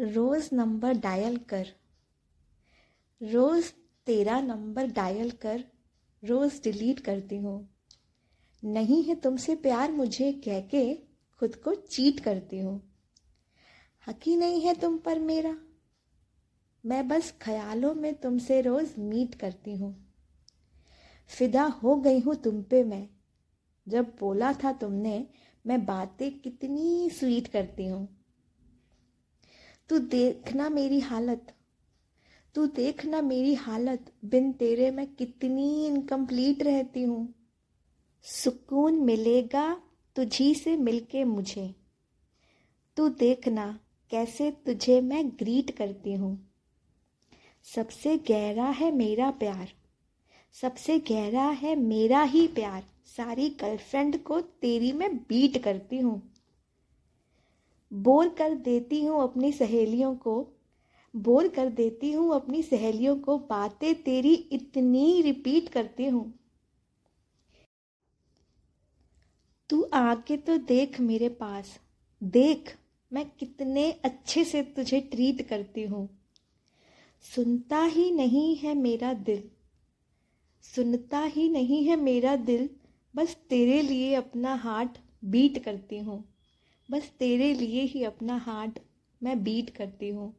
रोज़ number dial कर। रोज़ तेरा number dial कर, रोज़ डिलीट करती हूँ। नहीं है तुमसे प्यार मुझे कह के खुद को चीट करती हूँ। हकी नहीं है तुम पर मेरा। मैं बस ख्यालों में तुमसे रोज़ मीट करती हूँ। फिदा हो गई हूँ तुम पे मैं। जब बोला था तुमने, मैं बातें कितनी स्वीट करती हूँ। तू देखना मेरी हालत। तू देखना मेरी हालत। बिन तेरे मैं कितनी इनकम्प्लीट रहती हूँ। सुकून मिलेगा तुझी से मिलके मुझे। तू देखना कैसे तुझे मैं ग्रीट करती हूँ। सबसे गहरा है मेरा प्यार। सबसे गहरा है मेरा ही प्यार। सारी गर्लफ्रेंड को तेरी मैं बीट करती हूँ। बोर कर देती हूँ अपनी सहेलियों को, बोर कर देती हूँ अपनी सहेलियों को, बातें तेरी इतनी रिपीट करती हूँ। तू आके तो देख मेरे पास, देख मैं कितने अच्छे से तुझे ट्रीट करती हूँ। सुनता ही नहीं है मेरा दिल, सुनता ही नहीं है मेरा दिल, बस तेरे लिए अपना हार्ट बीट करती हूँ। बस तेरे लिए ही अपना हार्ट मैं बीट करती हूँ।